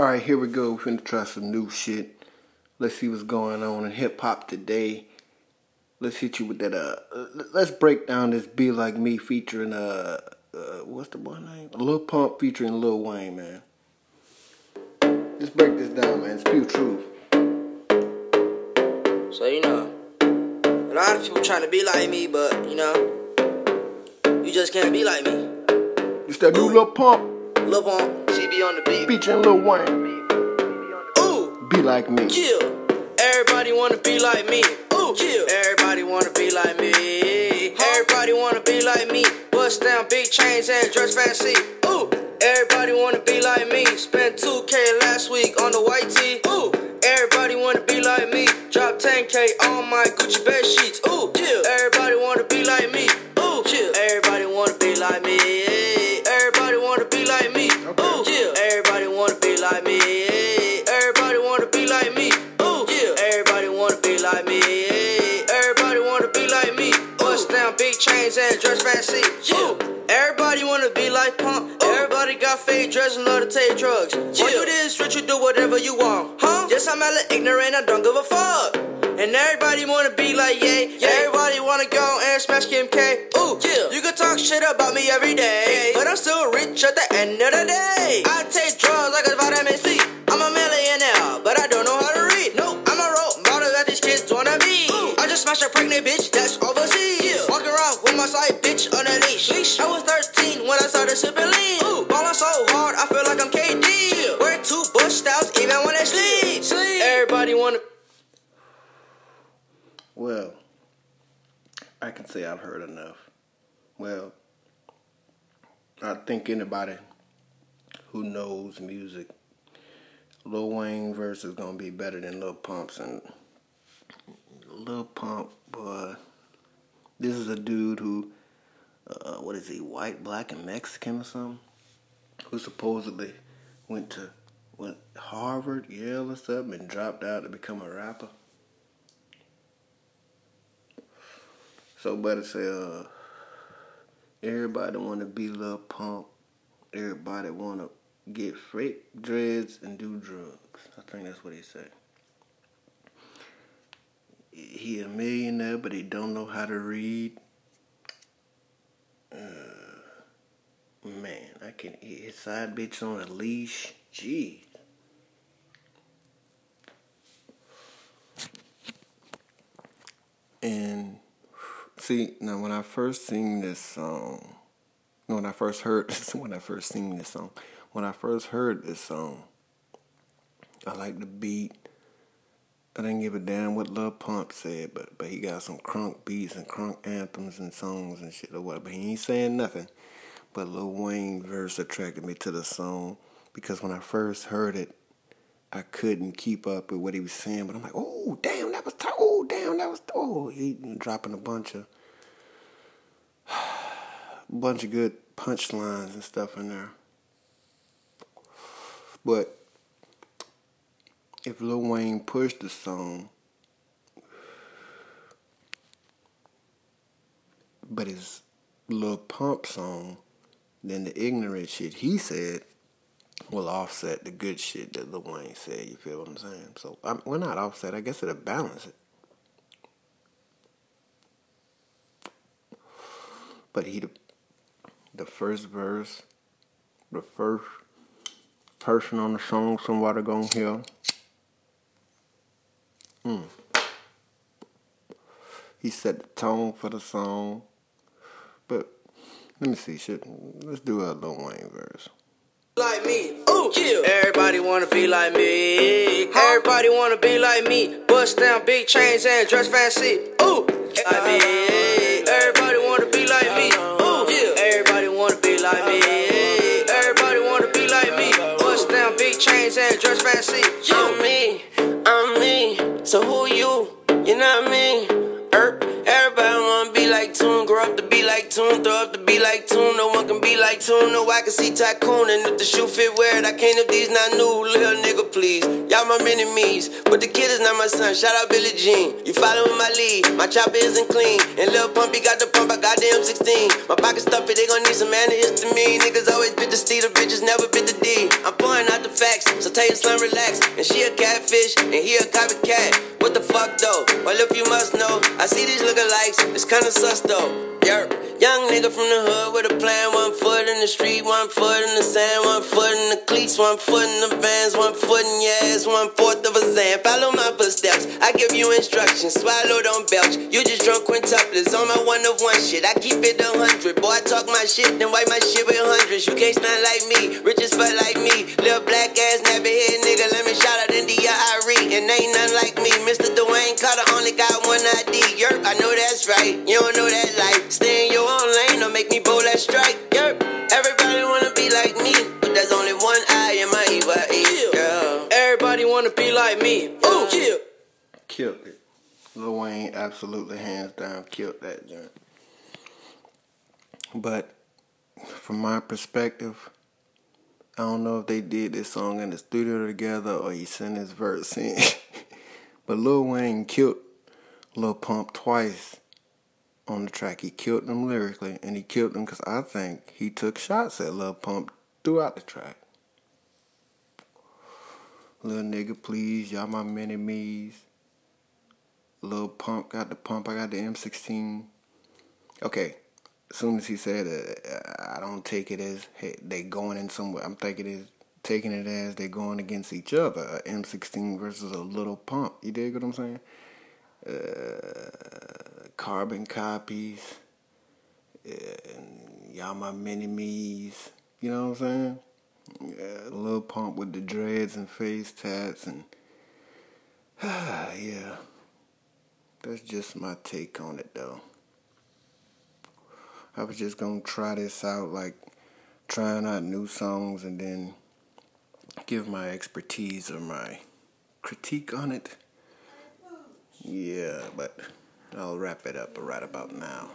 Alright, here we go. We're gonna try some new shit. Let's see what's going on in hip hop today. Let's hit you with that. Uh, let's break down this "Be Like Me" featuring uh, uh what's the boy name? Lil Pump featuring Lil Wayne, man. Let's break this down, man. Spew truth. So you know, a lot of people trying to be like me, but you know, you just can't be like me. It's that new Lil Pump. Lil Pump, CB on the beat. Featuring Lil Wayne. Ooh, be like me. Yeah, everybody wanna be like me. Ooh, yeah, everybody wanna be like me. Everybody wanna be like me. Bust down big chains and dress fancy. Everybody wanna be like me. Bust down big chains and dress fancy. Everybody wanna be like Pump. Oh. Everybody got fake dreads and love to take drugs. When you this rich, you do whatever you want. Huh? Yes, I'm hella ignorant, I don't give a fuck. And everybody wanna be like Ye. Everybody wanna go and smash Kim K. Ooh, yeah. You can talk shit about me every day, but I'm still rich at the end of the day. I take drugs like a vitamin I just a pregnant bitch that's overseas. Walking around with my side bitch on a leash. I was 13 when I started sipping lean. Ooh, ballin' so hard, I feel like I'm KD. Wear two bush styles even when they sleep. Everybody wanna. Well, I can say I've heard enough. Well, I think anybody who knows music, Lil Wayne verse is gonna be better than Lil Pump's and Lil Pump, boy. This is a dude who, uh, what is he, white, black, and Mexican or something? Who supposedly went to went Harvard, Yale, or something, and dropped out to become a rapper. So, better say, uh, everybody want to be Lil Pump. Everybody want to get fake dreads and do drugs. I think that's what he said. He a millionaire, but he don't know how to read. Uh, man, I can his side bitch on a leash. Gee. And see, now when I first sing this song, when I first heard this, when I first sing this song, when I first heard this song, I like the beat. I didn't give a damn what Lil Pump said, but but he got some crunk beats and crunk anthems and songs and shit or what. But he ain't saying nothing. But Lil Wayne verse attracted me to the song because when I first heard it, I couldn't keep up with what he was saying. But I'm like, oh damn, that was t- oh damn, that was oh he dropping a bunch of bunch of good punchlines and stuff in there. But if Lil Wayne pushed the song, but it's Lil Pump song, then the ignorant shit he said will offset the good shit that Lil Wayne said. You feel what I'm saying? So I'm, we're not offset. I guess it'll balance it. But he, the, the first verse, the first person on the song, somebody gonna hear. Mm. He set the tone for the song. But let me see, shit. Let's do a Lil Wayne verse. Like me, ooh, yeah. Everybody wanna be like me. Everybody wanna be like me. Bust down big chains and dress fancy. Ooh, like me. Everybody wanna be like me. Ooh, yeah. Everybody wanna be like me. Everybody wanna be like me. Bust down big chains and dress fancy. I'm me, Tune, throw up the be like Tune. No one can be like Tune. No, I can see Tycoon, and if the shoe fit, wear it. I can't if these not new, little nigga, please. Y'all my enemies, but the kid is not my son. Shout out Billie Jean. You following my lead? My chopper isn't clean, and Lil Pumpy got the pump. I got the M16. My pocket stuffy, they gon' need some managers to me. Niggas always bit the C, the bitches never bit the D. I'm pouring out the facts, so So tell your son relax. And she a catfish, and he a copycat. What the fuck though? Well, if you must know, I see these lookalikes. It's kinda sus though. Young nigga from the hood with a plan. One foot in the street, one foot in the sand, one foot in the cleats, one foot in the vans, one foot in your ass, one fourth of a Xan. Follow my footsteps. I give you instructions. Swallow, don't belch. You just drunk quintuplets on my one of one shit. I keep it a hundred. Boy, I talk my shit, then wipe my shit with hundreds. You can't smell like me, rich as fuck like me. Little black got one Yerp, I know that's right. You don't know that life. Stay in your own lane, don't make me bowl that strike. Yerp. Everybody wanna be like me, but there's only one eye in my evil eye. Girl. Everybody wanna be like me. Ooh, yeah. Killed it. Lil Wayne absolutely hands down killed that joint. But from my perspective, I don't know if they did this song in the studio together or he sent his verse in. but Lil Wayne killed Lil Pump twice on the track. He killed them lyrically, and he killed them because I think he took shots at Lil Pump throughout the track. Little nigga, please, y'all my mini me's. Lil Pump got the pump, I got the M16. Okay, as soon as he said uh, I don't take it as hey, they going in somewhere, I'm thinking it taking it as they going against each other. A M16 versus a little pump. You dig what I'm saying? Uh, carbon copies. Uh, y'all my mini me's. You know what I'm saying? Yeah, little pump with the dreads and face tats and yeah. That's just my take on it though. I was just gonna try this out, like trying out new songs and then give my expertise or my critique on it. Yeah, but I'll wrap it up right about now.